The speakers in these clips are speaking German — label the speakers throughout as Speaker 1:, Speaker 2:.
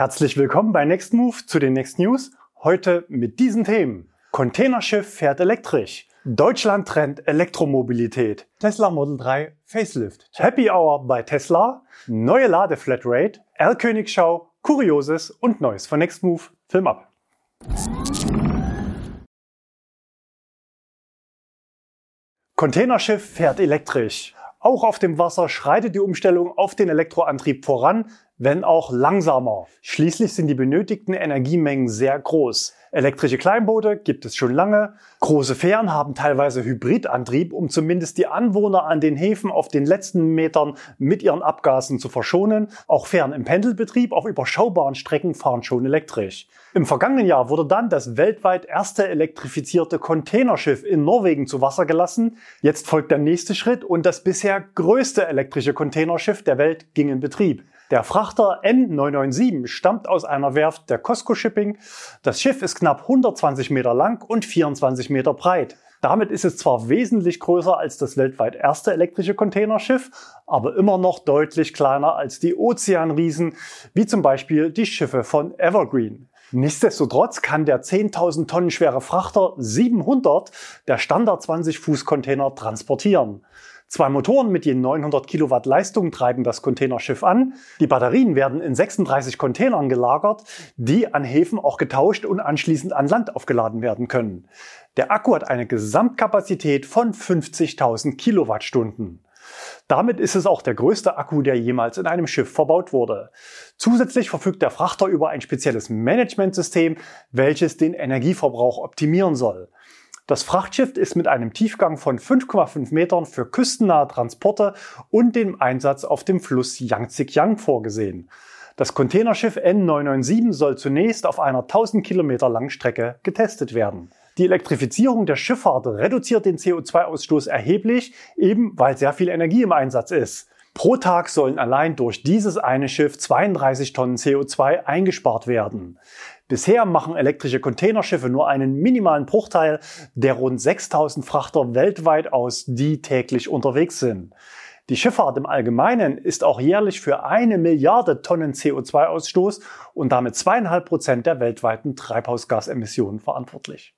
Speaker 1: Herzlich willkommen bei Next Move zu den Next News. Heute mit diesen Themen. Containerschiff fährt elektrisch. Deutschland trennt Elektromobilität. Tesla Model 3 Facelift. Happy Hour bei Tesla. Neue Ladeflatrate. Erlkönigschau. Kurioses und Neues von Next Move. Film ab. Containerschiff fährt elektrisch. Auch auf dem Wasser schreitet die Umstellung auf den Elektroantrieb voran, wenn auch langsamer. Schließlich sind die benötigten Energiemengen sehr groß. Elektrische Kleinboote gibt es schon lange. Große Fähren haben teilweise Hybridantrieb, um zumindest die Anwohner an den Häfen auf den letzten Metern mit ihren Abgasen zu verschonen. Auch Fähren im Pendelbetrieb auf überschaubaren Strecken fahren schon elektrisch. Im vergangenen Jahr wurde dann das weltweit erste elektrifizierte Containerschiff in Norwegen zu Wasser gelassen. Jetzt folgt der nächste Schritt und das bisher größte elektrische Containerschiff der Welt ging in Betrieb. Der Frachter N997 stammt aus einer Werft der Costco Shipping. Das Schiff ist knapp 120 Meter lang und 24 Meter breit. Damit ist es zwar wesentlich größer als das weltweit erste elektrische Containerschiff, aber immer noch deutlich kleiner als die Ozeanriesen, wie zum Beispiel die Schiffe von Evergreen. Nichtsdestotrotz kann der 10.000 Tonnen schwere Frachter 700 der Standard 20 Fuß Container transportieren. Zwei Motoren mit je 900 Kilowatt Leistung treiben das Containerschiff an. Die Batterien werden in 36 Containern gelagert, die an Häfen auch getauscht und anschließend an Land aufgeladen werden können. Der Akku hat eine Gesamtkapazität von 50.000 Kilowattstunden. Damit ist es auch der größte Akku, der jemals in einem Schiff verbaut wurde. Zusätzlich verfügt der Frachter über ein spezielles Managementsystem, welches den Energieverbrauch optimieren soll. Das Frachtschiff ist mit einem Tiefgang von 5,5 Metern für küstennahe Transporte und dem Einsatz auf dem Fluss Yangtze-Kiang vorgesehen. Das Containerschiff N997 soll zunächst auf einer 1000 Kilometer langen Strecke getestet werden. Die Elektrifizierung der Schifffahrt reduziert den CO2-Ausstoß erheblich, eben weil sehr viel Energie im Einsatz ist. Pro Tag sollen allein durch dieses eine Schiff 32 Tonnen CO2 eingespart werden. Bisher machen elektrische Containerschiffe nur einen minimalen Bruchteil der rund 6000 Frachter weltweit aus, die täglich unterwegs sind. Die Schifffahrt im Allgemeinen ist auch jährlich für eine Milliarde Tonnen CO2-Ausstoß und damit zweieinhalb Prozent der weltweiten Treibhausgasemissionen verantwortlich.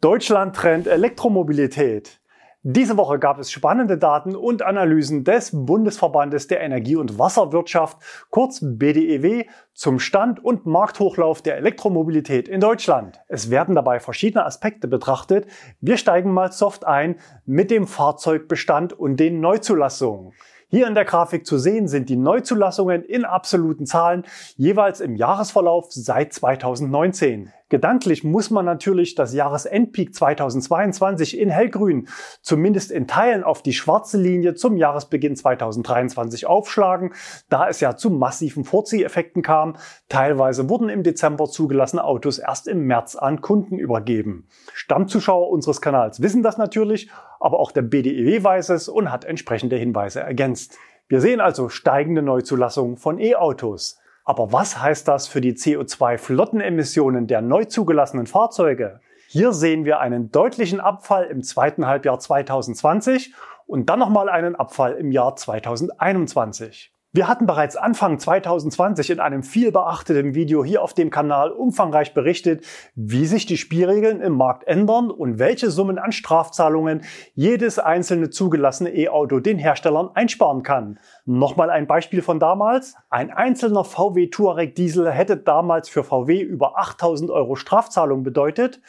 Speaker 1: Deutschland trennt Elektromobilität. Diese Woche gab es spannende Daten und Analysen des Bundesverbandes der Energie- und Wasserwirtschaft, kurz BDEW, zum Stand und Markthochlauf der Elektromobilität in Deutschland. Es werden dabei verschiedene Aspekte betrachtet. Wir steigen mal soft ein mit dem Fahrzeugbestand und den Neuzulassungen. Hier in der Grafik zu sehen sind die Neuzulassungen in absoluten Zahlen jeweils im Jahresverlauf seit 2019. Gedanklich muss man natürlich das Jahresendpeak 2022 in hellgrün zumindest in Teilen auf die schwarze Linie zum Jahresbeginn 2023 aufschlagen, da es ja zu massiven Vorzieheffekten kam. Teilweise wurden im Dezember zugelassene Autos erst im März an Kunden übergeben. Stammzuschauer unseres Kanals wissen das natürlich, aber auch der BDEW weiß es und hat entsprechende Hinweise ergänzt. Wir sehen also steigende Neuzulassungen von E-Autos. Aber was heißt das für die CO2-Flottenemissionen der neu zugelassenen Fahrzeuge? Hier sehen wir einen deutlichen Abfall im zweiten Halbjahr 2020 und dann nochmal einen Abfall im Jahr 2021. Wir hatten bereits Anfang 2020 in einem viel beachteten Video hier auf dem Kanal umfangreich berichtet, wie sich die Spielregeln im Markt ändern und welche Summen an Strafzahlungen jedes einzelne zugelassene E-Auto den Herstellern einsparen kann. Nochmal ein Beispiel von damals. Ein einzelner VW Touareg Diesel hätte damals für VW über 8000 Euro Strafzahlung bedeutet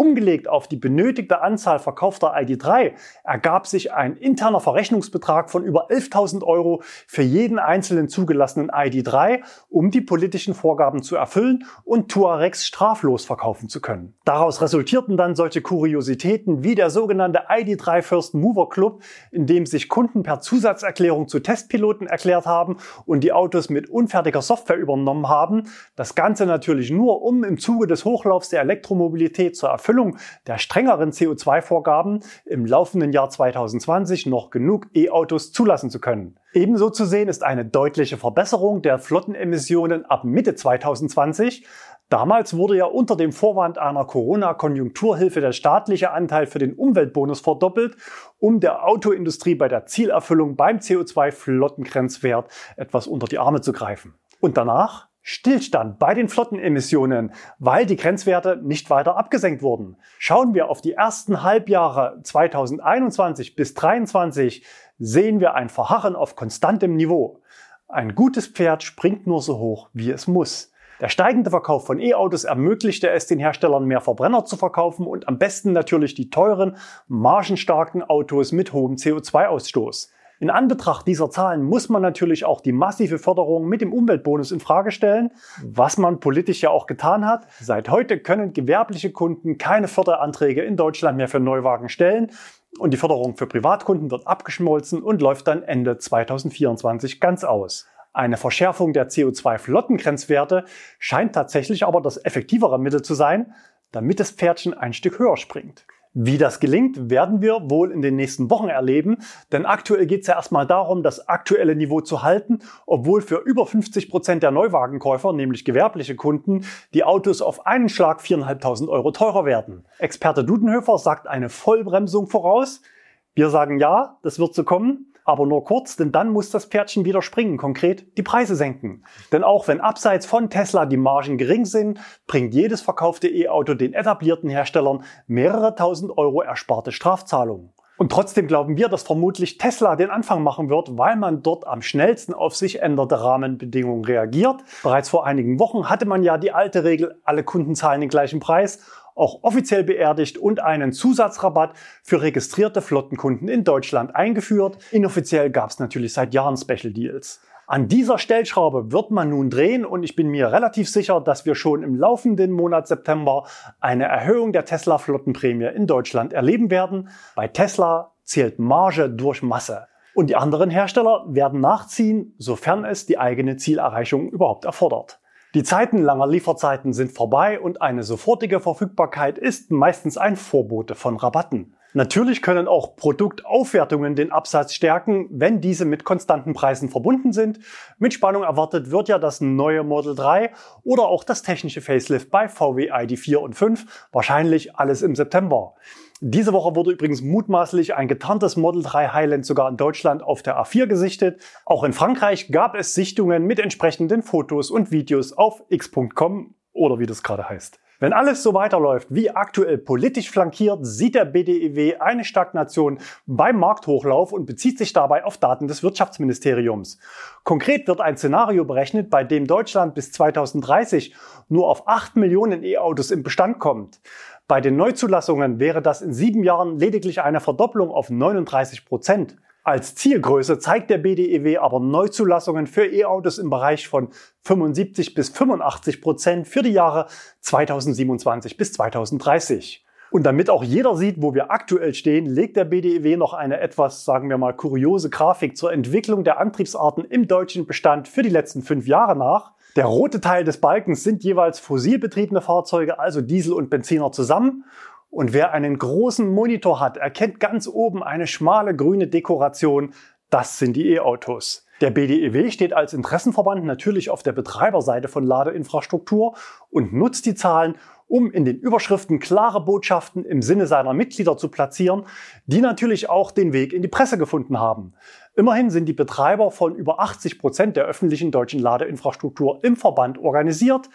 Speaker 1: Umgelegt auf die benötigte Anzahl verkaufter ID3 ergab sich ein interner Verrechnungsbetrag von über 11.000 Euro für jeden einzelnen zugelassenen ID3, um die politischen Vorgaben zu erfüllen und Tuaregs straflos verkaufen zu können. Daraus resultierten dann solche Kuriositäten wie der sogenannte ID3 First Mover Club, in dem sich Kunden per Zusatzerklärung zu Testpiloten erklärt haben und die Autos mit unfertiger Software übernommen haben. Das Ganze natürlich nur, um im Zuge des Hochlaufs der Elektromobilität zur Erfüllung der strengeren CO2-Vorgaben im laufenden Jahr 2020 noch genug E-Autos zulassen zu können. Ebenso zu sehen ist eine deutliche Verbesserung der Flottenemissionen ab Mitte 2020. Damals wurde ja unter dem Vorwand einer Corona-Konjunkturhilfe der staatliche Anteil für den Umweltbonus verdoppelt, um der Autoindustrie bei der Zielerfüllung beim CO2-Flottengrenzwert etwas unter die Arme zu greifen. Und danach Stillstand bei den Flottenemissionen, weil die Grenzwerte nicht weiter abgesenkt wurden. Schauen wir auf die ersten Halbjahre 2021 bis 2023, sehen wir ein Verharren auf konstantem Niveau. Ein gutes Pferd springt nur so hoch, wie es muss. Der steigende Verkauf von E-Autos ermöglichte es den Herstellern mehr Verbrenner zu verkaufen und am besten natürlich die teuren, margenstarken Autos mit hohem CO2-Ausstoß. In Anbetracht dieser Zahlen muss man natürlich auch die massive Förderung mit dem Umweltbonus in Frage stellen, was man politisch ja auch getan hat. Seit heute können gewerbliche Kunden keine Förderanträge in Deutschland mehr für Neuwagen stellen und die Förderung für Privatkunden wird abgeschmolzen und läuft dann Ende 2024 ganz aus. Eine Verschärfung der CO2-Flottengrenzwerte scheint tatsächlich aber das effektivere Mittel zu sein, damit das Pferdchen ein Stück höher springt. Wie das gelingt, werden wir wohl in den nächsten Wochen erleben, denn aktuell geht es ja erstmal darum, das aktuelle Niveau zu halten, obwohl für über 50 Prozent der Neuwagenkäufer, nämlich gewerbliche Kunden, die Autos auf einen Schlag 4.500 Euro teurer werden. Experte Dudenhöfer sagt eine Vollbremsung voraus. Wir sagen ja, das wird so kommen aber nur kurz, denn dann muss das Pferdchen wieder springen, konkret die Preise senken. Denn auch wenn abseits von Tesla die Margen gering sind, bringt jedes verkaufte E-Auto den etablierten Herstellern mehrere tausend Euro ersparte Strafzahlungen. Und trotzdem glauben wir, dass vermutlich Tesla den Anfang machen wird, weil man dort am schnellsten auf sich änderte Rahmenbedingungen reagiert. Bereits vor einigen Wochen hatte man ja die alte Regel, alle Kunden zahlen den gleichen Preis auch offiziell beerdigt und einen Zusatzrabatt für registrierte Flottenkunden in Deutschland eingeführt. Inoffiziell gab es natürlich seit Jahren Special Deals. An dieser Stellschraube wird man nun drehen und ich bin mir relativ sicher, dass wir schon im laufenden Monat September eine Erhöhung der Tesla Flottenprämie in Deutschland erleben werden. Bei Tesla zählt Marge durch Masse. Und die anderen Hersteller werden nachziehen, sofern es die eigene Zielerreichung überhaupt erfordert. Die Zeiten langer Lieferzeiten sind vorbei und eine sofortige Verfügbarkeit ist meistens ein Vorbote von Rabatten. Natürlich können auch Produktaufwertungen den Absatz stärken, wenn diese mit konstanten Preisen verbunden sind. Mit Spannung erwartet wird ja das neue Model 3 oder auch das technische Facelift bei VW ID4 und 5, wahrscheinlich alles im September. Diese Woche wurde übrigens mutmaßlich ein getarntes Model 3 Highland sogar in Deutschland auf der A4 gesichtet. Auch in Frankreich gab es Sichtungen mit entsprechenden Fotos und Videos auf x.com oder wie das gerade heißt. Wenn alles so weiterläuft wie aktuell politisch flankiert, sieht der BDEW eine Stagnation beim Markthochlauf und bezieht sich dabei auf Daten des Wirtschaftsministeriums. Konkret wird ein Szenario berechnet, bei dem Deutschland bis 2030 nur auf 8 Millionen E-Autos im Bestand kommt. Bei den Neuzulassungen wäre das in sieben Jahren lediglich eine Verdopplung auf 39 Prozent. Als Zielgröße zeigt der BDEW aber Neuzulassungen für E-Autos im Bereich von 75 bis 85 Prozent für die Jahre 2027 bis 2030. Und damit auch jeder sieht, wo wir aktuell stehen, legt der BDEW noch eine etwas, sagen wir mal, kuriose Grafik zur Entwicklung der Antriebsarten im deutschen Bestand für die letzten fünf Jahre nach. Der rote Teil des Balkens sind jeweils fossilbetriebene Fahrzeuge, also Diesel und Benziner zusammen. Und wer einen großen Monitor hat, erkennt ganz oben eine schmale grüne Dekoration. Das sind die E-Autos. Der BDEW steht als Interessenverband natürlich auf der Betreiberseite von Ladeinfrastruktur und nutzt die Zahlen, um in den Überschriften klare Botschaften im Sinne seiner Mitglieder zu platzieren, die natürlich auch den Weg in die Presse gefunden haben. Immerhin sind die Betreiber von über 80 Prozent der öffentlichen deutschen Ladeinfrastruktur im Verband organisiert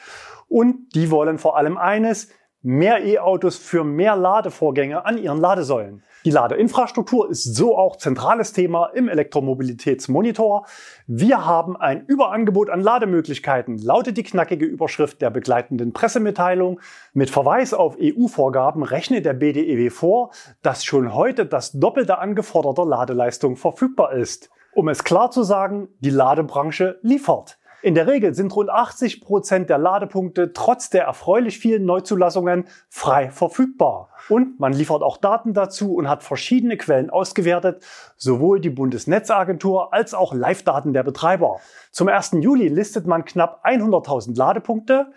Speaker 1: und die wollen vor allem eines, mehr E-Autos für mehr Ladevorgänge an ihren Ladesäulen. Die Ladeinfrastruktur ist so auch zentrales Thema im Elektromobilitätsmonitor. Wir haben ein Überangebot an Lademöglichkeiten, lautet die knackige Überschrift der begleitenden Pressemitteilung. Mit Verweis auf EU-Vorgaben rechnet der BDEW vor, dass schon heute das Doppelte angeforderte Ladeleistung verfügbar ist. Um es klar zu sagen, die Ladebranche liefert. In der Regel sind rund 80 Prozent der Ladepunkte trotz der erfreulich vielen Neuzulassungen frei verfügbar. Und man liefert auch Daten dazu und hat verschiedene Quellen ausgewertet, sowohl die Bundesnetzagentur als auch Live-Daten der Betreiber. Zum 1. Juli listet man knapp 100.000 Ladepunkte.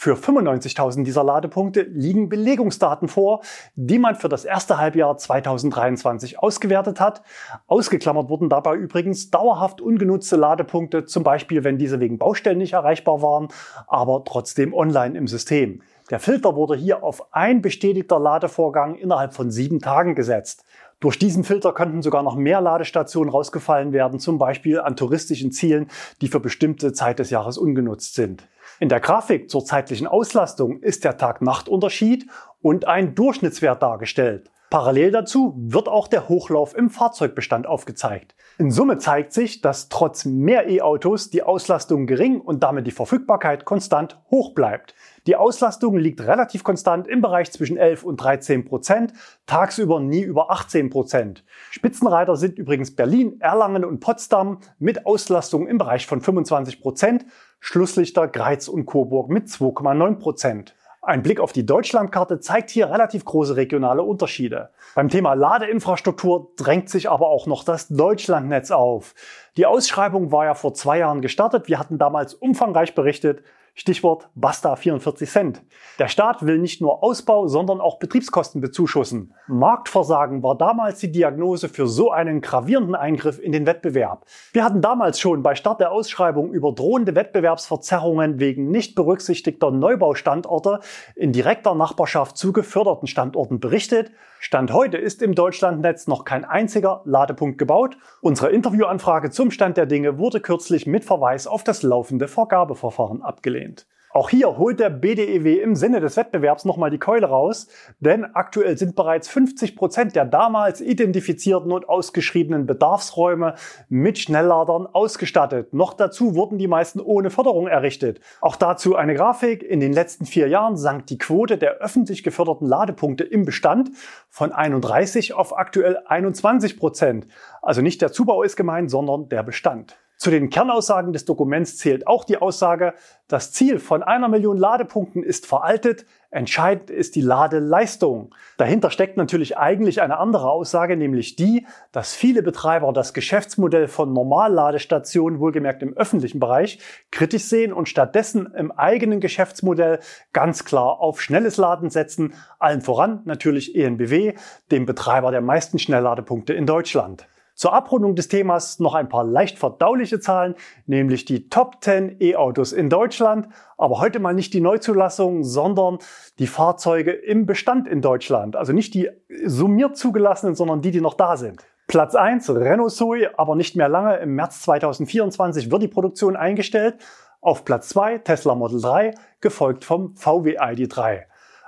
Speaker 1: Für 95.000 dieser Ladepunkte liegen Belegungsdaten vor, die man für das erste Halbjahr 2023 ausgewertet hat. Ausgeklammert wurden dabei übrigens dauerhaft ungenutzte Ladepunkte, zum Beispiel wenn diese wegen Baustellen nicht erreichbar waren, aber trotzdem online im System. Der Filter wurde hier auf ein bestätigter Ladevorgang innerhalb von sieben Tagen gesetzt. Durch diesen Filter könnten sogar noch mehr Ladestationen rausgefallen werden, zum Beispiel an touristischen Zielen, die für bestimmte Zeit des Jahres ungenutzt sind. In der Grafik zur zeitlichen Auslastung ist der Tag-Nacht-Unterschied und ein Durchschnittswert dargestellt. Parallel dazu wird auch der Hochlauf im Fahrzeugbestand aufgezeigt. In Summe zeigt sich, dass trotz mehr E-Autos die Auslastung gering und damit die Verfügbarkeit konstant hoch bleibt. Die Auslastung liegt relativ konstant im Bereich zwischen 11 und 13 Prozent, tagsüber nie über 18 Prozent. Spitzenreiter sind übrigens Berlin, Erlangen und Potsdam mit Auslastung im Bereich von 25 Prozent, Schlusslichter Greiz und Coburg mit 2,9 Prozent. Ein Blick auf die Deutschlandkarte zeigt hier relativ große regionale Unterschiede. Beim Thema Ladeinfrastruktur drängt sich aber auch noch das Deutschlandnetz auf. Die Ausschreibung war ja vor zwei Jahren gestartet. Wir hatten damals umfangreich berichtet. Stichwort Basta 44 Cent. Der Staat will nicht nur Ausbau, sondern auch Betriebskosten bezuschussen. Marktversagen war damals die Diagnose für so einen gravierenden Eingriff in den Wettbewerb. Wir hatten damals schon bei Start der Ausschreibung über drohende Wettbewerbsverzerrungen wegen nicht berücksichtigter Neubaustandorte in direkter Nachbarschaft zu geförderten Standorten berichtet. Stand heute ist im Deutschlandnetz noch kein einziger Ladepunkt gebaut. Unsere Interviewanfrage zum Stand der Dinge wurde kürzlich mit Verweis auf das laufende Vergabeverfahren abgelehnt. Auch hier holt der BDEW im Sinne des Wettbewerbs nochmal die Keule raus, denn aktuell sind bereits 50 Prozent der damals identifizierten und ausgeschriebenen Bedarfsräume mit Schnellladern ausgestattet. Noch dazu wurden die meisten ohne Förderung errichtet. Auch dazu eine Grafik. In den letzten vier Jahren sank die Quote der öffentlich geförderten Ladepunkte im Bestand von 31 auf aktuell 21 Prozent. Also nicht der Zubau ist gemeint, sondern der Bestand. Zu den Kernaussagen des Dokuments zählt auch die Aussage, das Ziel von einer Million Ladepunkten ist veraltet, entscheidend ist die Ladeleistung. Dahinter steckt natürlich eigentlich eine andere Aussage, nämlich die, dass viele Betreiber das Geschäftsmodell von Normalladestationen, wohlgemerkt im öffentlichen Bereich, kritisch sehen und stattdessen im eigenen Geschäftsmodell ganz klar auf schnelles Laden setzen, allen voran natürlich ENBW, dem Betreiber der meisten Schnellladepunkte in Deutschland. Zur Abrundung des Themas noch ein paar leicht verdauliche Zahlen, nämlich die Top 10 E-Autos in Deutschland, aber heute mal nicht die Neuzulassung, sondern die Fahrzeuge im Bestand in Deutschland. Also nicht die summiert zugelassenen, sondern die, die noch da sind. Platz 1, Renault Zoe, aber nicht mehr lange. Im März 2024 wird die Produktion eingestellt. Auf Platz 2 Tesla Model 3, gefolgt vom VW ID3.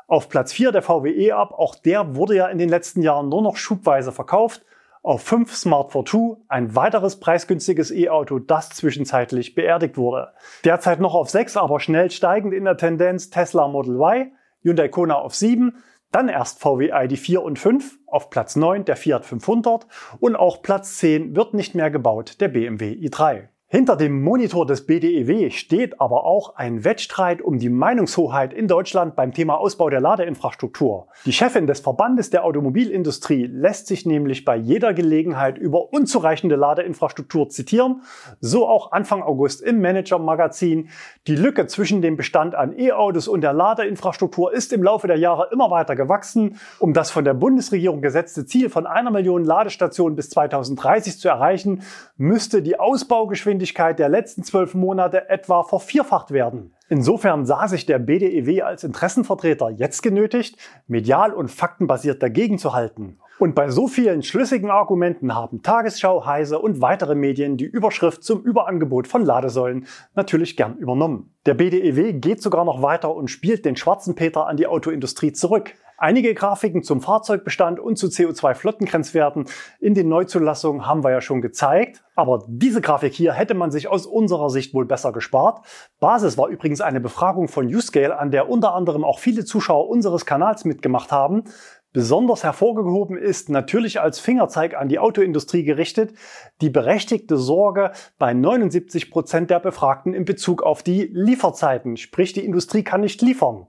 Speaker 1: Auf Platz 4 der VW E-Up, auch der wurde ja in den letzten Jahren nur noch schubweise verkauft. Auf 5 Smart Fortwo, ein weiteres preisgünstiges E-Auto, das zwischenzeitlich beerdigt wurde. Derzeit noch auf 6, aber schnell steigend in der Tendenz Tesla Model Y, Hyundai Kona auf 7, dann erst VW ID4 und 5, auf Platz 9 der Fiat 500 und auch Platz 10 wird nicht mehr gebaut, der BMW i3. Hinter dem Monitor des BDEW steht aber auch ein Wettstreit um die Meinungshoheit in Deutschland beim Thema Ausbau der Ladeinfrastruktur. Die Chefin des Verbandes der Automobilindustrie lässt sich nämlich bei jeder Gelegenheit über unzureichende Ladeinfrastruktur zitieren, so auch Anfang August im Manager-Magazin. Die Lücke zwischen dem Bestand an E-Autos und der Ladeinfrastruktur ist im Laufe der Jahre immer weiter gewachsen. Um das von der Bundesregierung gesetzte Ziel von einer Million Ladestationen bis 2030 zu erreichen, müsste die Ausbaugeschwindigkeit Geschwindigkeit der letzten zwölf Monate etwa vervierfacht werden. Insofern sah sich der BDEW als Interessenvertreter jetzt genötigt, medial und faktenbasiert dagegen zu halten. Und bei so vielen schlüssigen Argumenten haben Tagesschau, Heise und weitere Medien die Überschrift zum Überangebot von Ladesäulen natürlich gern übernommen. Der BDEW geht sogar noch weiter und spielt den schwarzen Peter an die Autoindustrie zurück. Einige Grafiken zum Fahrzeugbestand und zu CO2-Flottengrenzwerten in den Neuzulassungen haben wir ja schon gezeigt. Aber diese Grafik hier hätte man sich aus unserer Sicht wohl besser gespart. Basis war übrigens eine Befragung von Uscale, an der unter anderem auch viele Zuschauer unseres Kanals mitgemacht haben. Besonders hervorgehoben ist natürlich als Fingerzeig an die Autoindustrie gerichtet die berechtigte Sorge bei 79 Prozent der Befragten in Bezug auf die Lieferzeiten, sprich die Industrie kann nicht liefern.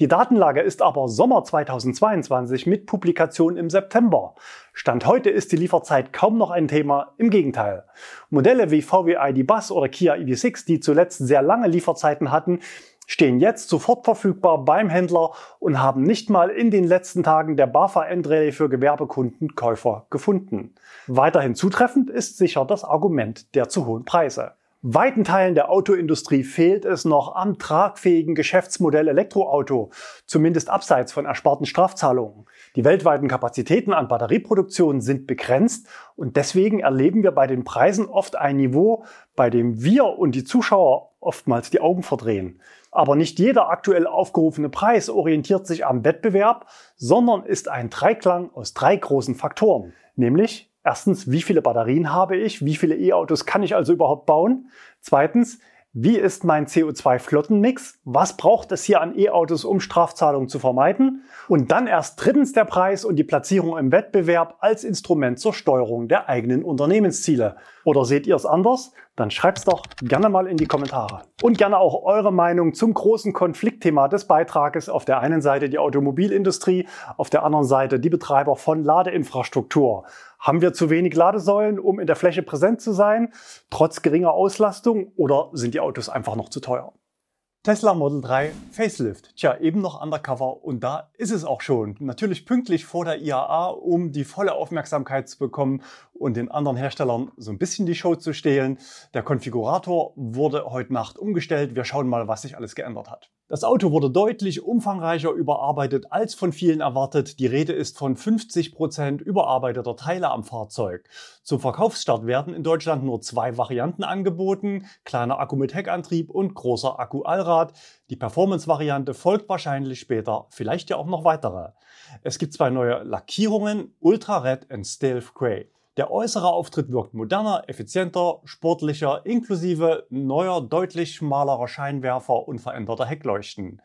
Speaker 1: Die Datenlage ist aber Sommer 2022 mit Publikation im September. Stand heute ist die Lieferzeit kaum noch ein Thema, im Gegenteil. Modelle wie VW ID Bus oder Kia EV6, die zuletzt sehr lange Lieferzeiten hatten, stehen jetzt sofort verfügbar beim Händler und haben nicht mal in den letzten Tagen der BAFA Endrallye für Gewerbekunden Käufer gefunden. Weiterhin zutreffend ist sicher das Argument der zu hohen Preise. Weiten Teilen der Autoindustrie fehlt es noch am tragfähigen Geschäftsmodell Elektroauto, zumindest abseits von ersparten Strafzahlungen. Die weltweiten Kapazitäten an Batterieproduktion sind begrenzt und deswegen erleben wir bei den Preisen oft ein Niveau, bei dem wir und die Zuschauer oftmals die Augen verdrehen. Aber nicht jeder aktuell aufgerufene Preis orientiert sich am Wettbewerb, sondern ist ein Dreiklang aus drei großen Faktoren. Nämlich erstens, wie viele Batterien habe ich? Wie viele E-Autos kann ich also überhaupt bauen? Zweitens, wie ist mein CO2-Flottenmix? Was braucht es hier an E-Autos, um Strafzahlungen zu vermeiden? Und dann erst drittens der Preis und die Platzierung im Wettbewerb als Instrument zur Steuerung der eigenen Unternehmensziele. Oder seht ihr es anders? Dann schreibt's doch gerne mal in die Kommentare. Und gerne auch eure Meinung zum großen Konfliktthema des Beitrages. Auf der einen Seite die Automobilindustrie, auf der anderen Seite die Betreiber von Ladeinfrastruktur. Haben wir zu wenig Ladesäulen, um in der Fläche präsent zu sein, trotz geringer Auslastung, oder sind die Autos einfach noch zu teuer? Tesla Model 3 Facelift. Tja, eben noch undercover und da ist es auch schon. Natürlich pünktlich vor der IAA, um die volle Aufmerksamkeit zu bekommen und den anderen Herstellern so ein bisschen die Show zu stehlen. Der Konfigurator wurde heute Nacht umgestellt. Wir schauen mal, was sich alles geändert hat. Das Auto wurde deutlich umfangreicher überarbeitet als von vielen erwartet. Die Rede ist von 50 Prozent überarbeiteter Teile am Fahrzeug. Zum Verkaufsstart werden in Deutschland nur zwei Varianten angeboten. Kleiner Akku mit Heckantrieb und großer Akku-Allrad. Die Performance-Variante folgt wahrscheinlich später, vielleicht ja auch noch weitere. Es gibt zwei neue Lackierungen, Ultra Red und Stealth Grey. Der äußere Auftritt wirkt moderner, effizienter, sportlicher, inklusive neuer, deutlich schmalerer Scheinwerfer und veränderter Heckleuchten.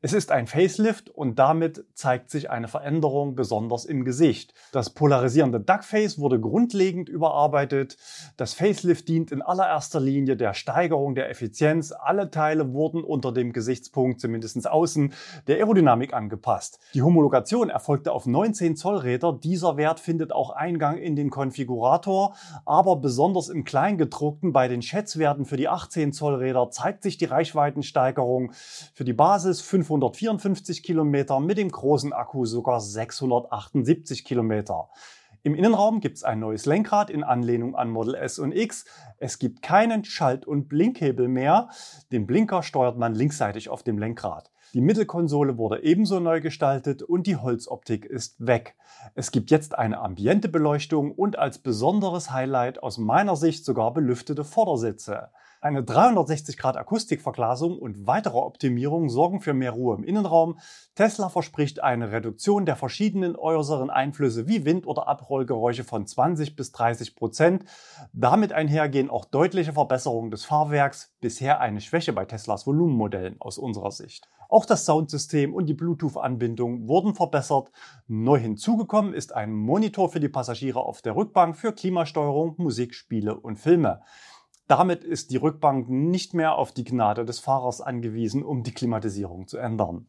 Speaker 1: Es ist ein Facelift und damit zeigt sich eine Veränderung besonders im Gesicht. Das polarisierende Duckface wurde grundlegend überarbeitet. Das Facelift dient in allererster Linie der Steigerung der Effizienz. Alle Teile wurden unter dem Gesichtspunkt, zumindest außen, der Aerodynamik angepasst. Die Homologation erfolgte auf 19 Zoll Räder. Dieser Wert findet auch Eingang in den Konfigurator, aber besonders im Kleingedruckten bei den Schätzwerten für die 18 Zoll Räder zeigt sich die Reichweitensteigerung. Für die Basis 554 Kilometer, mit dem großen Akku sogar 678 Kilometer. Im Innenraum gibt es ein neues Lenkrad in Anlehnung an Model S und X. Es gibt keinen Schalt- und Blinkhebel mehr. Den Blinker steuert man linksseitig auf dem Lenkrad. Die Mittelkonsole wurde ebenso neu gestaltet und die Holzoptik ist weg. Es gibt jetzt eine ambiente Beleuchtung und als besonderes Highlight aus meiner Sicht sogar belüftete Vordersitze. Eine 360 Grad Akustikverglasung und weitere Optimierungen sorgen für mehr Ruhe im Innenraum. Tesla verspricht eine Reduktion der verschiedenen äußeren Einflüsse wie Wind- oder Abrollgeräusche von 20 bis 30 Prozent. Damit einhergehen auch deutliche Verbesserungen des Fahrwerks, bisher eine Schwäche bei Teslas Volumenmodellen aus unserer Sicht. Auch das Soundsystem und die Bluetooth-Anbindung wurden verbessert. Neu hinzugekommen ist ein Monitor für die Passagiere auf der Rückbank für Klimasteuerung, Musik, Spiele und Filme. Damit ist die Rückbank nicht mehr auf die Gnade des Fahrers angewiesen, um die Klimatisierung zu ändern.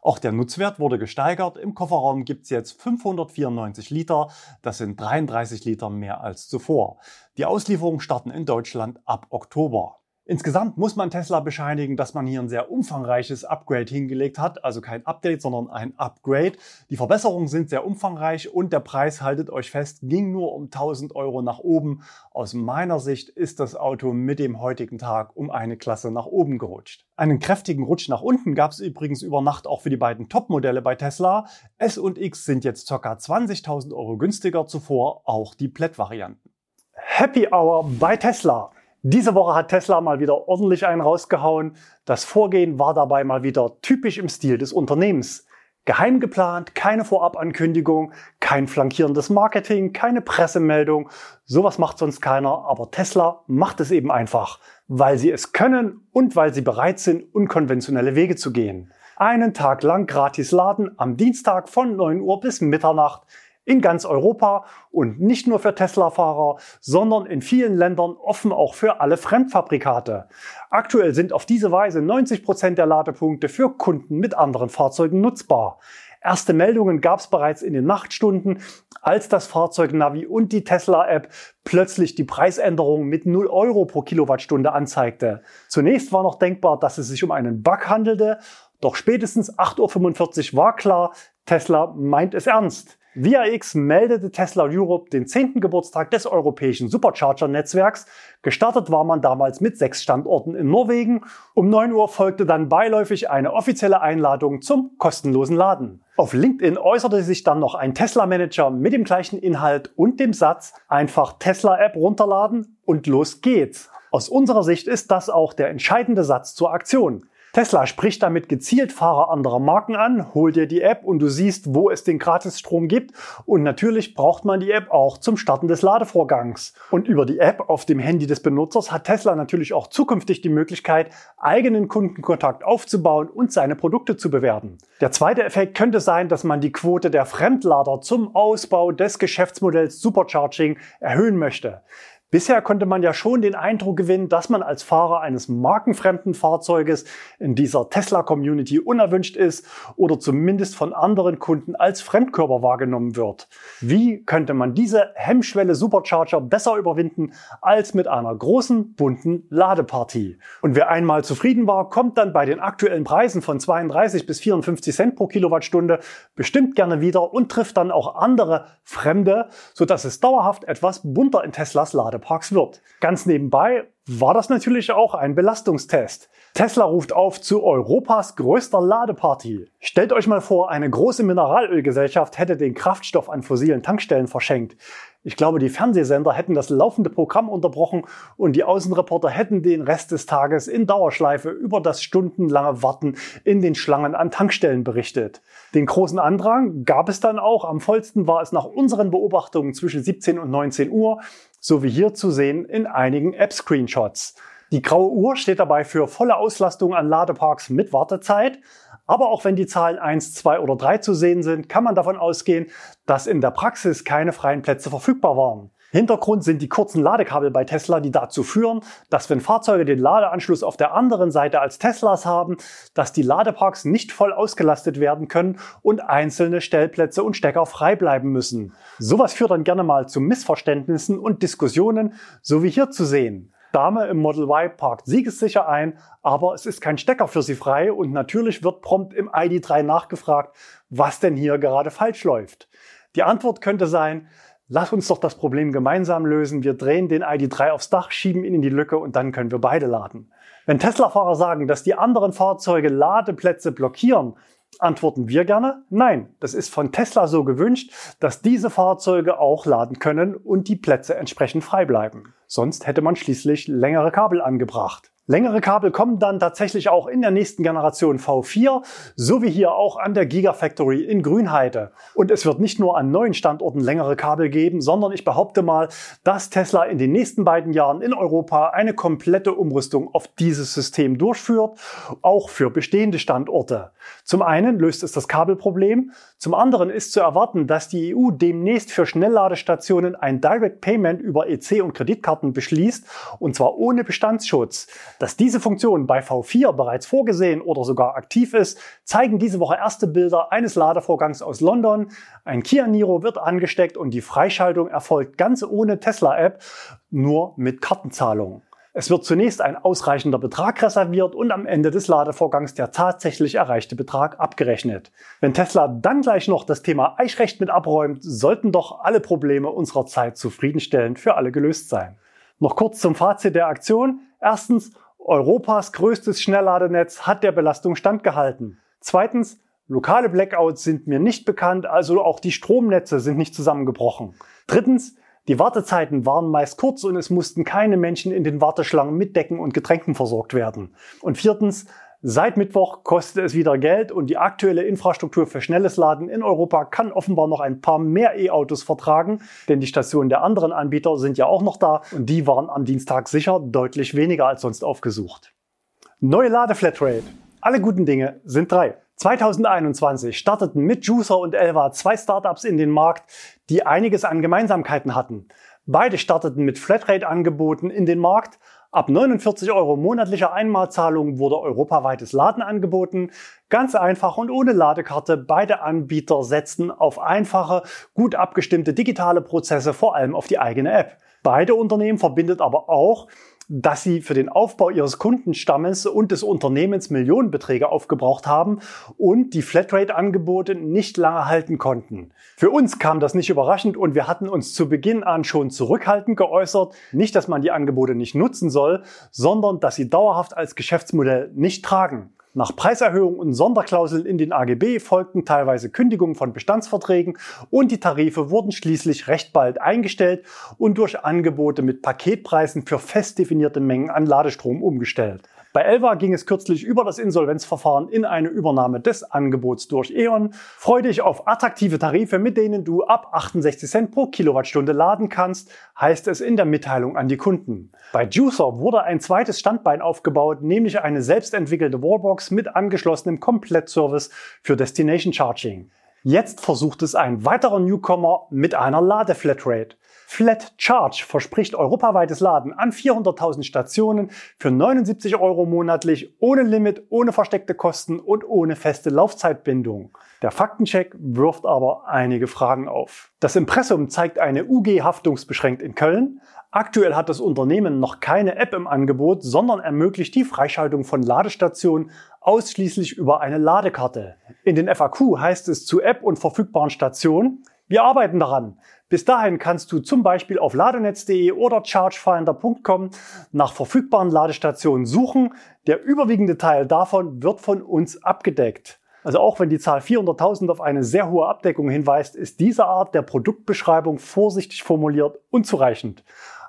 Speaker 1: Auch der Nutzwert wurde gesteigert. Im Kofferraum gibt es jetzt 594 Liter. Das sind 33 Liter mehr als zuvor. Die Auslieferungen starten in Deutschland ab Oktober. Insgesamt muss man Tesla bescheinigen, dass man hier ein sehr umfangreiches Upgrade hingelegt hat. Also kein Update, sondern ein Upgrade. Die Verbesserungen sind sehr umfangreich und der Preis, haltet euch fest, ging nur um 1000 Euro nach oben. Aus meiner Sicht ist das Auto mit dem heutigen Tag um eine Klasse nach oben gerutscht. Einen kräftigen Rutsch nach unten gab es übrigens über Nacht auch für die beiden Top-Modelle bei Tesla. S und X sind jetzt ca. 20.000 Euro günstiger, zuvor auch die Plätt-Varianten. Happy Hour bei Tesla. Diese Woche hat Tesla mal wieder ordentlich einen rausgehauen. Das Vorgehen war dabei mal wieder typisch im Stil des Unternehmens. Geheim geplant, keine Vorabankündigung, kein flankierendes Marketing, keine Pressemeldung. Sowas macht sonst keiner, aber Tesla macht es eben einfach, weil sie es können und weil sie bereit sind, unkonventionelle Wege zu gehen. Einen Tag lang gratis laden am Dienstag von 9 Uhr bis Mitternacht in ganz Europa und nicht nur für Tesla-Fahrer, sondern in vielen Ländern offen auch für alle Fremdfabrikate. Aktuell sind auf diese Weise 90 Prozent der Ladepunkte für Kunden mit anderen Fahrzeugen nutzbar. Erste Meldungen gab es bereits in den Nachtstunden, als das Fahrzeugnavi und die Tesla-App plötzlich die Preisänderung mit 0 Euro pro Kilowattstunde anzeigte. Zunächst war noch denkbar, dass es sich um einen Bug handelte, doch spätestens 8.45 Uhr war klar, Tesla meint es ernst. VIA-X meldete Tesla Europe den 10. Geburtstag des europäischen Supercharger-Netzwerks. Gestartet war man damals mit sechs Standorten in Norwegen. Um 9 Uhr folgte dann beiläufig eine offizielle Einladung zum kostenlosen Laden. Auf LinkedIn äußerte sich dann noch ein Tesla-Manager mit dem gleichen Inhalt und dem Satz, einfach Tesla-App runterladen und los geht's. Aus unserer Sicht ist das auch der entscheidende Satz zur Aktion. Tesla spricht damit gezielt Fahrer anderer Marken an, hol dir die App und du siehst, wo es den Gratisstrom gibt. Und natürlich braucht man die App auch zum Starten des Ladevorgangs. Und über die App auf dem Handy des Benutzers hat Tesla natürlich auch zukünftig die Möglichkeit, eigenen Kundenkontakt aufzubauen und seine Produkte zu bewerten. Der zweite Effekt könnte sein, dass man die Quote der Fremdlader zum Ausbau des Geschäftsmodells Supercharging erhöhen möchte. Bisher konnte man ja schon den Eindruck gewinnen, dass man als Fahrer eines markenfremden Fahrzeuges in dieser Tesla-Community unerwünscht ist oder zumindest von anderen Kunden als Fremdkörper wahrgenommen wird. Wie könnte man diese Hemmschwelle Supercharger besser überwinden als mit einer großen, bunten Ladepartie? Und wer einmal zufrieden war, kommt dann bei den aktuellen Preisen von 32 bis 54 Cent pro Kilowattstunde bestimmt gerne wieder und trifft dann auch andere Fremde, sodass es dauerhaft etwas bunter in Teslas Lade Ladeparks wird. Ganz nebenbei war das natürlich auch ein Belastungstest. Tesla ruft auf zu Europas größter Ladeparty. Stellt euch mal vor, eine große Mineralölgesellschaft hätte den Kraftstoff an fossilen Tankstellen verschenkt. Ich glaube, die Fernsehsender hätten das laufende Programm unterbrochen und die Außenreporter hätten den Rest des Tages in Dauerschleife über das stundenlange Warten in den Schlangen an Tankstellen berichtet. Den großen Andrang gab es dann auch. Am vollsten war es nach unseren Beobachtungen zwischen 17 und 19 Uhr, so wie hier zu sehen in einigen App-Screenshots. Die graue Uhr steht dabei für volle Auslastung an Ladeparks mit Wartezeit. Aber auch wenn die Zahlen 1, 2 oder 3 zu sehen sind, kann man davon ausgehen, dass in der Praxis keine freien Plätze verfügbar waren. Hintergrund sind die kurzen Ladekabel bei Tesla, die dazu führen, dass wenn Fahrzeuge den Ladeanschluss auf der anderen Seite als Teslas haben, dass die Ladeparks nicht voll ausgelastet werden können und einzelne Stellplätze und Stecker frei bleiben müssen. Sowas führt dann gerne mal zu Missverständnissen und Diskussionen, so wie hier zu sehen. Dame im Model Y parkt siegessicher ein, aber es ist kein Stecker für sie frei und natürlich wird prompt im ID3 nachgefragt, was denn hier gerade falsch läuft. Die Antwort könnte sein, lass uns doch das Problem gemeinsam lösen, wir drehen den ID3 aufs Dach, schieben ihn in die Lücke und dann können wir beide laden. Wenn Tesla-Fahrer sagen, dass die anderen Fahrzeuge Ladeplätze blockieren, antworten wir gerne, nein, das ist von Tesla so gewünscht, dass diese Fahrzeuge auch laden können und die Plätze entsprechend frei bleiben. Sonst hätte man schließlich längere Kabel angebracht. Längere Kabel kommen dann tatsächlich auch in der nächsten Generation V4, so wie hier auch an der Gigafactory in Grünheide. Und es wird nicht nur an neuen Standorten längere Kabel geben, sondern ich behaupte mal, dass Tesla in den nächsten beiden Jahren in Europa eine komplette Umrüstung auf dieses System durchführt, auch für bestehende Standorte. Zum einen löst es das Kabelproblem, zum anderen ist zu erwarten, dass die EU demnächst für Schnellladestationen ein Direct Payment über EC und Kreditkarten beschließt, und zwar ohne Bestandsschutz. Dass diese Funktion bei V4 bereits vorgesehen oder sogar aktiv ist, zeigen diese Woche erste Bilder eines Ladevorgangs aus London. Ein Kia Niro wird angesteckt und die Freischaltung erfolgt ganz ohne Tesla-App, nur mit Kartenzahlung. Es wird zunächst ein ausreichender Betrag reserviert und am Ende des Ladevorgangs der tatsächlich erreichte Betrag abgerechnet. Wenn Tesla dann gleich noch das Thema Eichrecht mit abräumt, sollten doch alle Probleme unserer Zeit zufriedenstellend für alle gelöst sein. Noch kurz zum Fazit der Aktion. Erstens, Europas größtes Schnellladenetz hat der Belastung standgehalten. Zweitens, lokale Blackouts sind mir nicht bekannt, also auch die Stromnetze sind nicht zusammengebrochen. Drittens, die Wartezeiten waren meist kurz und es mussten keine Menschen in den Warteschlangen mit Decken und Getränken versorgt werden. Und viertens, Seit Mittwoch kostet es wieder Geld und die aktuelle Infrastruktur für schnelles Laden in Europa kann offenbar noch ein paar mehr E-Autos vertragen, denn die Stationen der anderen Anbieter sind ja auch noch da und die waren am Dienstag sicher deutlich weniger als sonst aufgesucht. Neue Ladeflatrate. Alle guten Dinge sind drei. 2021 starteten mit Juicer und Elva zwei Startups in den Markt, die einiges an Gemeinsamkeiten hatten. Beide starteten mit Flatrate-Angeboten in den Markt, Ab 49 Euro monatlicher Einmalzahlung wurde europaweites Laden angeboten. Ganz einfach und ohne Ladekarte. Beide Anbieter setzten auf einfache, gut abgestimmte digitale Prozesse, vor allem auf die eigene App. Beide Unternehmen verbindet aber auch dass sie für den Aufbau ihres Kundenstammes und des Unternehmens Millionenbeträge aufgebraucht haben und die Flatrate-Angebote nicht lange halten konnten. Für uns kam das nicht überraschend und wir hatten uns zu Beginn an schon zurückhaltend geäußert. Nicht, dass man die Angebote nicht nutzen soll, sondern dass sie dauerhaft als Geschäftsmodell nicht tragen. Nach Preiserhöhungen und Sonderklauseln in den AGB folgten teilweise Kündigungen von Bestandsverträgen und die Tarife wurden schließlich recht bald eingestellt und durch Angebote mit Paketpreisen für fest definierte Mengen an Ladestrom umgestellt. Bei Elva ging es kürzlich über das Insolvenzverfahren in eine Übernahme des Angebots durch E.ON. Freu dich auf attraktive Tarife, mit denen du ab 68 Cent pro Kilowattstunde laden kannst, heißt es in der Mitteilung an die Kunden. Bei Juicer wurde ein zweites Standbein aufgebaut, nämlich eine selbstentwickelte Wallbox mit angeschlossenem Komplettservice für Destination Charging. Jetzt versucht es ein weiterer Newcomer mit einer Ladeflatrate. Flat Charge verspricht europaweites Laden an 400.000 Stationen für 79 Euro monatlich, ohne Limit, ohne versteckte Kosten und ohne feste Laufzeitbindung. Der Faktencheck wirft aber einige Fragen auf. Das Impressum zeigt eine UG haftungsbeschränkt in Köln. Aktuell hat das Unternehmen noch keine App im Angebot, sondern ermöglicht die Freischaltung von Ladestationen ausschließlich über eine Ladekarte. In den FAQ heißt es zu App und verfügbaren Stationen, wir arbeiten daran. Bis dahin kannst du zum Beispiel auf ladenetz.de oder chargefinder.com nach verfügbaren Ladestationen suchen. Der überwiegende Teil davon wird von uns abgedeckt. Also auch wenn die Zahl 400.000 auf eine sehr hohe Abdeckung hinweist, ist diese Art der Produktbeschreibung vorsichtig formuliert unzureichend.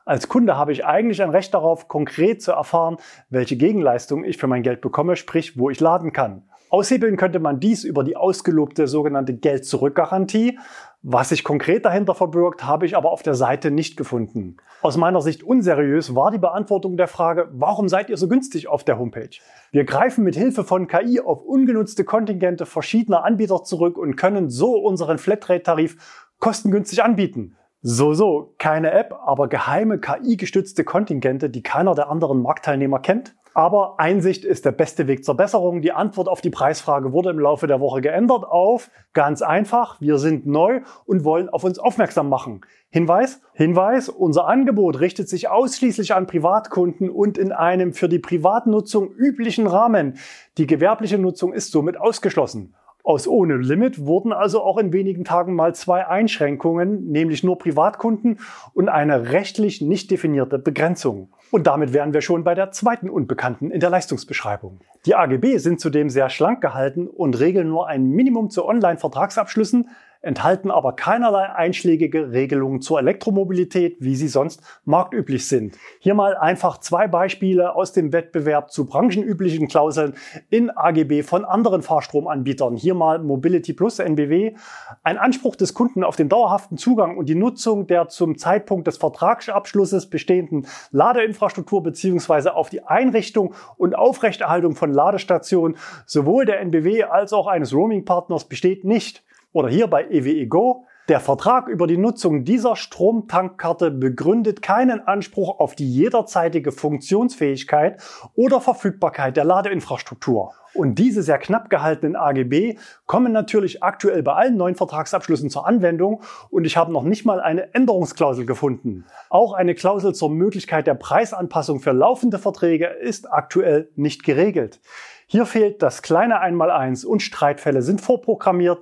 Speaker 1: Als Kunde habe ich eigentlich ein Recht darauf, konkret zu erfahren, welche Gegenleistung ich für mein Geld bekomme, sprich, wo ich laden kann. Aushebeln könnte man dies über die ausgelobte sogenannte Geld-Zurück-Garantie. Was sich konkret dahinter verbirgt, habe ich aber auf der Seite nicht gefunden. Aus meiner Sicht unseriös war die Beantwortung der Frage, warum seid ihr so günstig auf der Homepage? Wir greifen mit Hilfe von KI auf ungenutzte Kontingente verschiedener Anbieter zurück und können so unseren Flatrate-Tarif kostengünstig anbieten. So, so, keine App, aber geheime KI-gestützte Kontingente, die keiner der anderen Marktteilnehmer kennt. Aber Einsicht ist der beste Weg zur Besserung. Die Antwort auf die Preisfrage wurde im Laufe der Woche geändert auf ganz einfach, wir sind neu und wollen auf uns aufmerksam machen. Hinweis, Hinweis, unser Angebot richtet sich ausschließlich an Privatkunden und in einem für die Privatnutzung üblichen Rahmen. Die gewerbliche Nutzung ist somit ausgeschlossen. Aus ohne Limit wurden also auch in wenigen Tagen mal zwei Einschränkungen, nämlich nur Privatkunden und eine rechtlich nicht definierte Begrenzung. Und damit wären wir schon bei der zweiten Unbekannten in der Leistungsbeschreibung. Die AGB sind zudem sehr schlank gehalten und regeln nur ein Minimum zu Online-Vertragsabschlüssen, enthalten aber keinerlei einschlägige Regelungen zur Elektromobilität, wie sie sonst marktüblich sind. Hier mal einfach zwei Beispiele aus dem Wettbewerb zu branchenüblichen Klauseln in AGB von anderen Fahrstromanbietern. Hier mal Mobility Plus NBW. Ein Anspruch des Kunden auf den dauerhaften Zugang und die Nutzung der zum Zeitpunkt des Vertragsabschlusses bestehenden Ladeinfrastruktur beziehungsweise auf die Einrichtung und Aufrechterhaltung von Ladestationen sowohl der NBW als auch eines Roaming-Partners besteht nicht. Oder hier bei EWE Go. Der Vertrag über die Nutzung dieser Stromtankkarte begründet keinen Anspruch auf die jederzeitige Funktionsfähigkeit oder Verfügbarkeit der Ladeinfrastruktur. Und diese sehr knapp gehaltenen AGB kommen natürlich aktuell bei allen neuen Vertragsabschlüssen zur Anwendung und ich habe noch nicht mal eine Änderungsklausel gefunden. Auch eine Klausel zur Möglichkeit der Preisanpassung für laufende Verträge ist aktuell nicht geregelt. Hier fehlt das kleine Einmaleins und Streitfälle sind vorprogrammiert.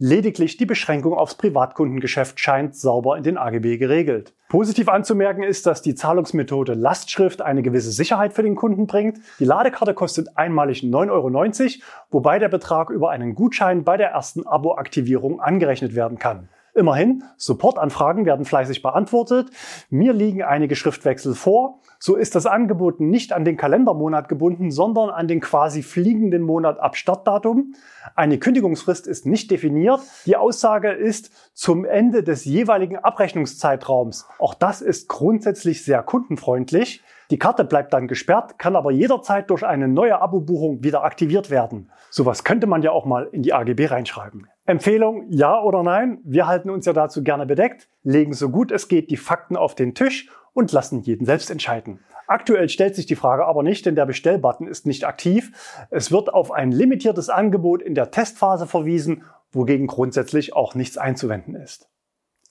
Speaker 1: Lediglich die Beschränkung aufs Privatkundengeschäft scheint sauber in den AGB geregelt. Positiv anzumerken ist, dass die Zahlungsmethode Lastschrift eine gewisse Sicherheit für den Kunden bringt. Die Ladekarte kostet einmalig 9,90 Euro, wobei der Betrag über einen Gutschein bei der ersten Abo-Aktivierung angerechnet werden kann. Immerhin, Supportanfragen werden fleißig beantwortet. Mir liegen einige Schriftwechsel vor. So ist das Angebot nicht an den Kalendermonat gebunden, sondern an den quasi fliegenden Monat ab Startdatum. Eine Kündigungsfrist ist nicht definiert. Die Aussage ist zum Ende des jeweiligen Abrechnungszeitraums. Auch das ist grundsätzlich sehr kundenfreundlich. Die Karte bleibt dann gesperrt, kann aber jederzeit durch eine neue Abo-Buchung wieder aktiviert werden. Sowas könnte man ja auch mal in die AGB reinschreiben. Empfehlung, ja oder nein? Wir halten uns ja dazu gerne bedeckt, legen so gut es geht die Fakten auf den Tisch und lassen jeden selbst entscheiden. Aktuell stellt sich die Frage aber nicht, denn der Bestellbutton ist nicht aktiv. Es wird auf ein limitiertes Angebot in der Testphase verwiesen, wogegen grundsätzlich auch nichts einzuwenden ist.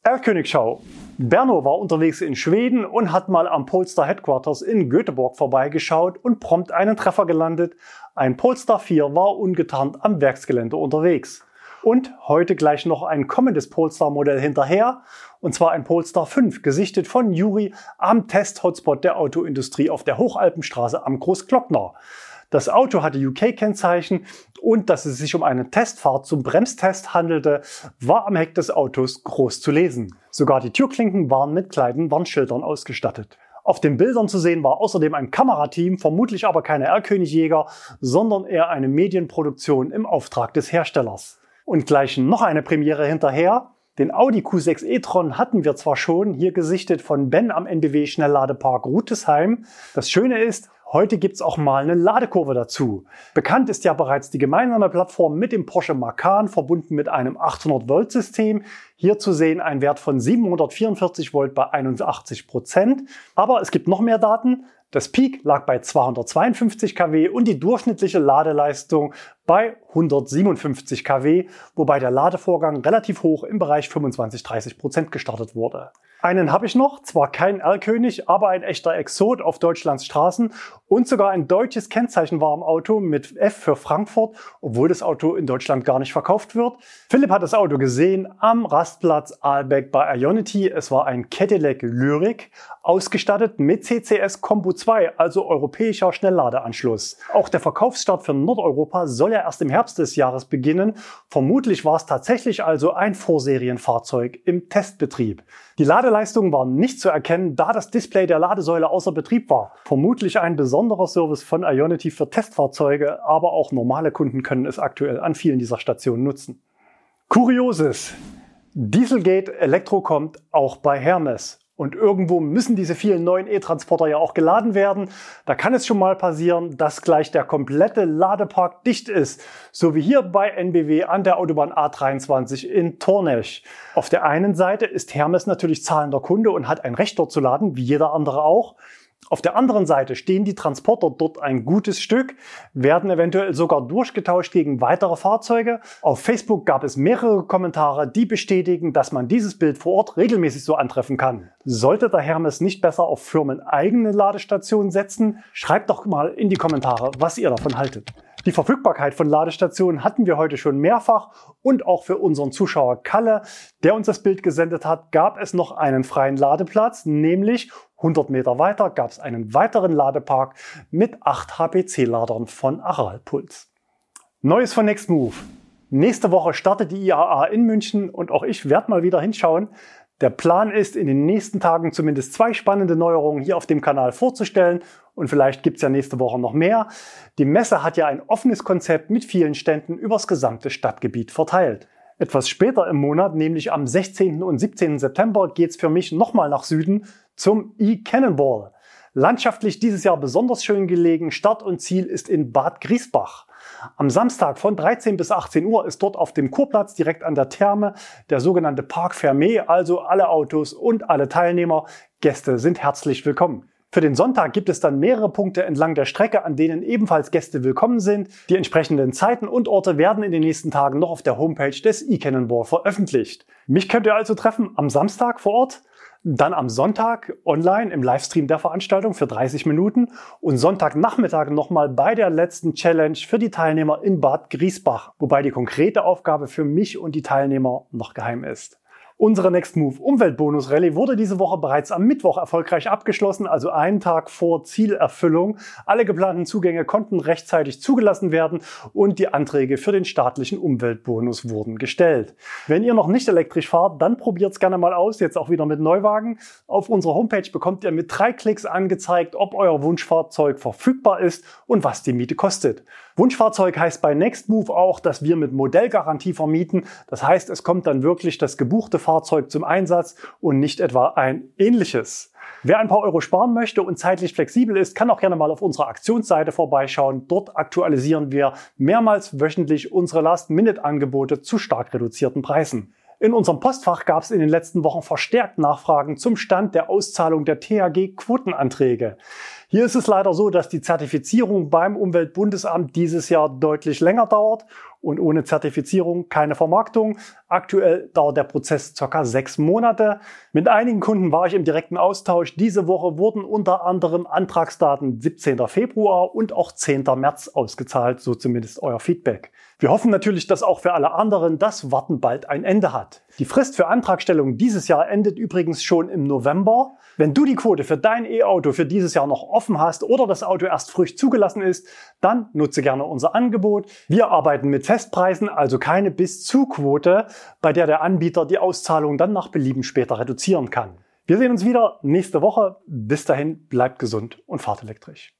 Speaker 1: Erlkönigschau. Berno war unterwegs in Schweden und hat mal am Polestar Headquarters in Göteborg vorbeigeschaut und prompt einen Treffer gelandet. Ein Polestar 4 war ungetarnt am Werksgelände unterwegs. Und heute gleich noch ein kommendes Polestar-Modell hinterher, und zwar ein Polestar 5, gesichtet von Juri am Test-Hotspot der Autoindustrie auf der Hochalpenstraße am Großglockner. Das Auto hatte UK-Kennzeichen und dass es sich um eine Testfahrt zum Bremstest handelte, war am Heck des Autos groß zu lesen. Sogar die Türklinken waren mit kleinen Warnschildern ausgestattet. Auf den Bildern zu sehen war außerdem ein Kamerateam, vermutlich aber keine R-Königjäger, sondern eher eine Medienproduktion im Auftrag des Herstellers. Und gleich noch eine Premiere hinterher. Den Audi Q6 e-tron hatten wir zwar schon hier gesichtet von Ben am NBW Schnellladepark Rutesheim. Das Schöne ist, Heute gibt's auch mal eine Ladekurve dazu. Bekannt ist ja bereits die gemeinsame Plattform mit dem Porsche Macan verbunden mit einem 800 Volt System. Hier zu sehen ein Wert von 744 Volt bei 81 Prozent. Aber es gibt noch mehr Daten. Das Peak lag bei 252 kW und die durchschnittliche Ladeleistung bei 157 kW, wobei der Ladevorgang relativ hoch im Bereich 25-30 Prozent gestartet wurde. Einen habe ich noch, zwar kein R-König, aber ein echter Exot auf Deutschlands Straßen und sogar ein deutsches Kennzeichen war im Auto mit F für Frankfurt, obwohl das Auto in Deutschland gar nicht verkauft wird. Philipp hat das Auto gesehen am Rastplatz Aalbeck bei Ionity. Es war ein Cadillac Lyric, ausgestattet mit CCS Combo 2, also europäischer Schnellladeanschluss. Auch der Verkaufsstart für Nordeuropa soll ja erst im Herbst des Jahres beginnen. Vermutlich war es tatsächlich also ein Vorserienfahrzeug im Testbetrieb. Die Ladeleistung war nicht zu erkennen, da das Display der Ladesäule außer Betrieb war. Vermutlich ein besonderer Service von Ionity für Testfahrzeuge, aber auch normale Kunden können es aktuell an vielen dieser Stationen nutzen. Kurioses. Dieselgate Elektro kommt auch bei Hermes. Und irgendwo müssen diese vielen neuen E-Transporter ja auch geladen werden. Da kann es schon mal passieren, dass gleich der komplette Ladepark dicht ist. So wie hier bei NBW an der Autobahn A23 in Tornesch. Auf der einen Seite ist Hermes natürlich zahlender Kunde und hat ein Recht dort zu laden, wie jeder andere auch. Auf der anderen Seite stehen die Transporter dort ein gutes Stück, werden eventuell sogar durchgetauscht gegen weitere Fahrzeuge. Auf Facebook gab es mehrere Kommentare, die bestätigen, dass man dieses Bild vor Ort regelmäßig so antreffen kann. Sollte der Hermes nicht besser auf firmeneigene Ladestationen setzen? Schreibt doch mal in die Kommentare, was ihr davon haltet. Die Verfügbarkeit von Ladestationen hatten wir heute schon mehrfach und auch für unseren Zuschauer Kalle, der uns das Bild gesendet hat, gab es noch einen freien Ladeplatz, nämlich 100 Meter weiter gab es einen weiteren Ladepark mit 8 HPC-Ladern von Aralpuls. Neues von Nextmove. Nächste Woche startet die IAA in München und auch ich werde mal wieder hinschauen. Der Plan ist, in den nächsten Tagen zumindest zwei spannende Neuerungen hier auf dem Kanal vorzustellen und vielleicht gibt's ja nächste Woche noch mehr. Die Messe hat ja ein offenes Konzept mit vielen Ständen übers gesamte Stadtgebiet verteilt. Etwas später im Monat, nämlich am 16. und 17. September, geht's für mich nochmal nach Süden zum E-Cannonball. Landschaftlich dieses Jahr besonders schön gelegen. Start und Ziel ist in Bad Griesbach. Am Samstag von 13 bis 18 Uhr ist dort auf dem Kurplatz direkt an der Therme der sogenannte Park Fermé, also alle Autos und alle Teilnehmer, Gäste sind herzlich willkommen. Für den Sonntag gibt es dann mehrere Punkte entlang der Strecke, an denen ebenfalls Gäste willkommen sind. Die entsprechenden Zeiten und Orte werden in den nächsten Tagen noch auf der Homepage des eCannonball veröffentlicht. Mich könnt ihr also treffen am Samstag vor Ort, dann am Sonntag online im Livestream der Veranstaltung für 30 Minuten und Sonntagnachmittag nochmal bei der letzten Challenge für die Teilnehmer in Bad Griesbach, wobei die konkrete Aufgabe für mich und die Teilnehmer noch geheim ist. Unsere Next Move Umweltbonus Rallye wurde diese Woche bereits am Mittwoch erfolgreich abgeschlossen, also einen Tag vor Zielerfüllung. Alle geplanten Zugänge konnten rechtzeitig zugelassen werden und die Anträge für den staatlichen Umweltbonus wurden gestellt. Wenn ihr noch nicht elektrisch fahrt, dann probiert's gerne mal aus, jetzt auch wieder mit Neuwagen. Auf unserer Homepage bekommt ihr mit drei Klicks angezeigt, ob euer Wunschfahrzeug verfügbar ist und was die Miete kostet. Wunschfahrzeug heißt bei Nextmove auch, dass wir mit Modellgarantie vermieten. Das heißt, es kommt dann wirklich das gebuchte Fahrzeug zum Einsatz und nicht etwa ein ähnliches. Wer ein paar Euro sparen möchte und zeitlich flexibel ist, kann auch gerne mal auf unserer Aktionsseite vorbeischauen. Dort aktualisieren wir mehrmals wöchentlich unsere Last-Minute-Angebote zu stark reduzierten Preisen. In unserem Postfach gab es in den letzten Wochen verstärkt Nachfragen zum Stand der Auszahlung der THG-Quotenanträge. Hier ist es leider so, dass die Zertifizierung beim Umweltbundesamt dieses Jahr deutlich länger dauert und ohne Zertifizierung keine Vermarktung. Aktuell dauert der Prozess circa sechs Monate. Mit einigen Kunden war ich im direkten Austausch. Diese Woche wurden unter anderem Antragsdaten 17. Februar und auch 10. März ausgezahlt, so zumindest euer Feedback. Wir hoffen natürlich, dass auch für alle anderen das Warten bald ein Ende hat. Die Frist für Antragstellung dieses Jahr endet übrigens schon im November. Wenn du die Quote für dein E-Auto für dieses Jahr noch offen hast oder das Auto erst frisch zugelassen ist, dann nutze gerne unser Angebot. Wir arbeiten mit Festpreisen, also keine bis zu Quote, bei der der Anbieter die Auszahlung dann nach Belieben später reduzieren kann. Wir sehen uns wieder nächste Woche. Bis dahin, bleibt gesund und fahrt elektrisch.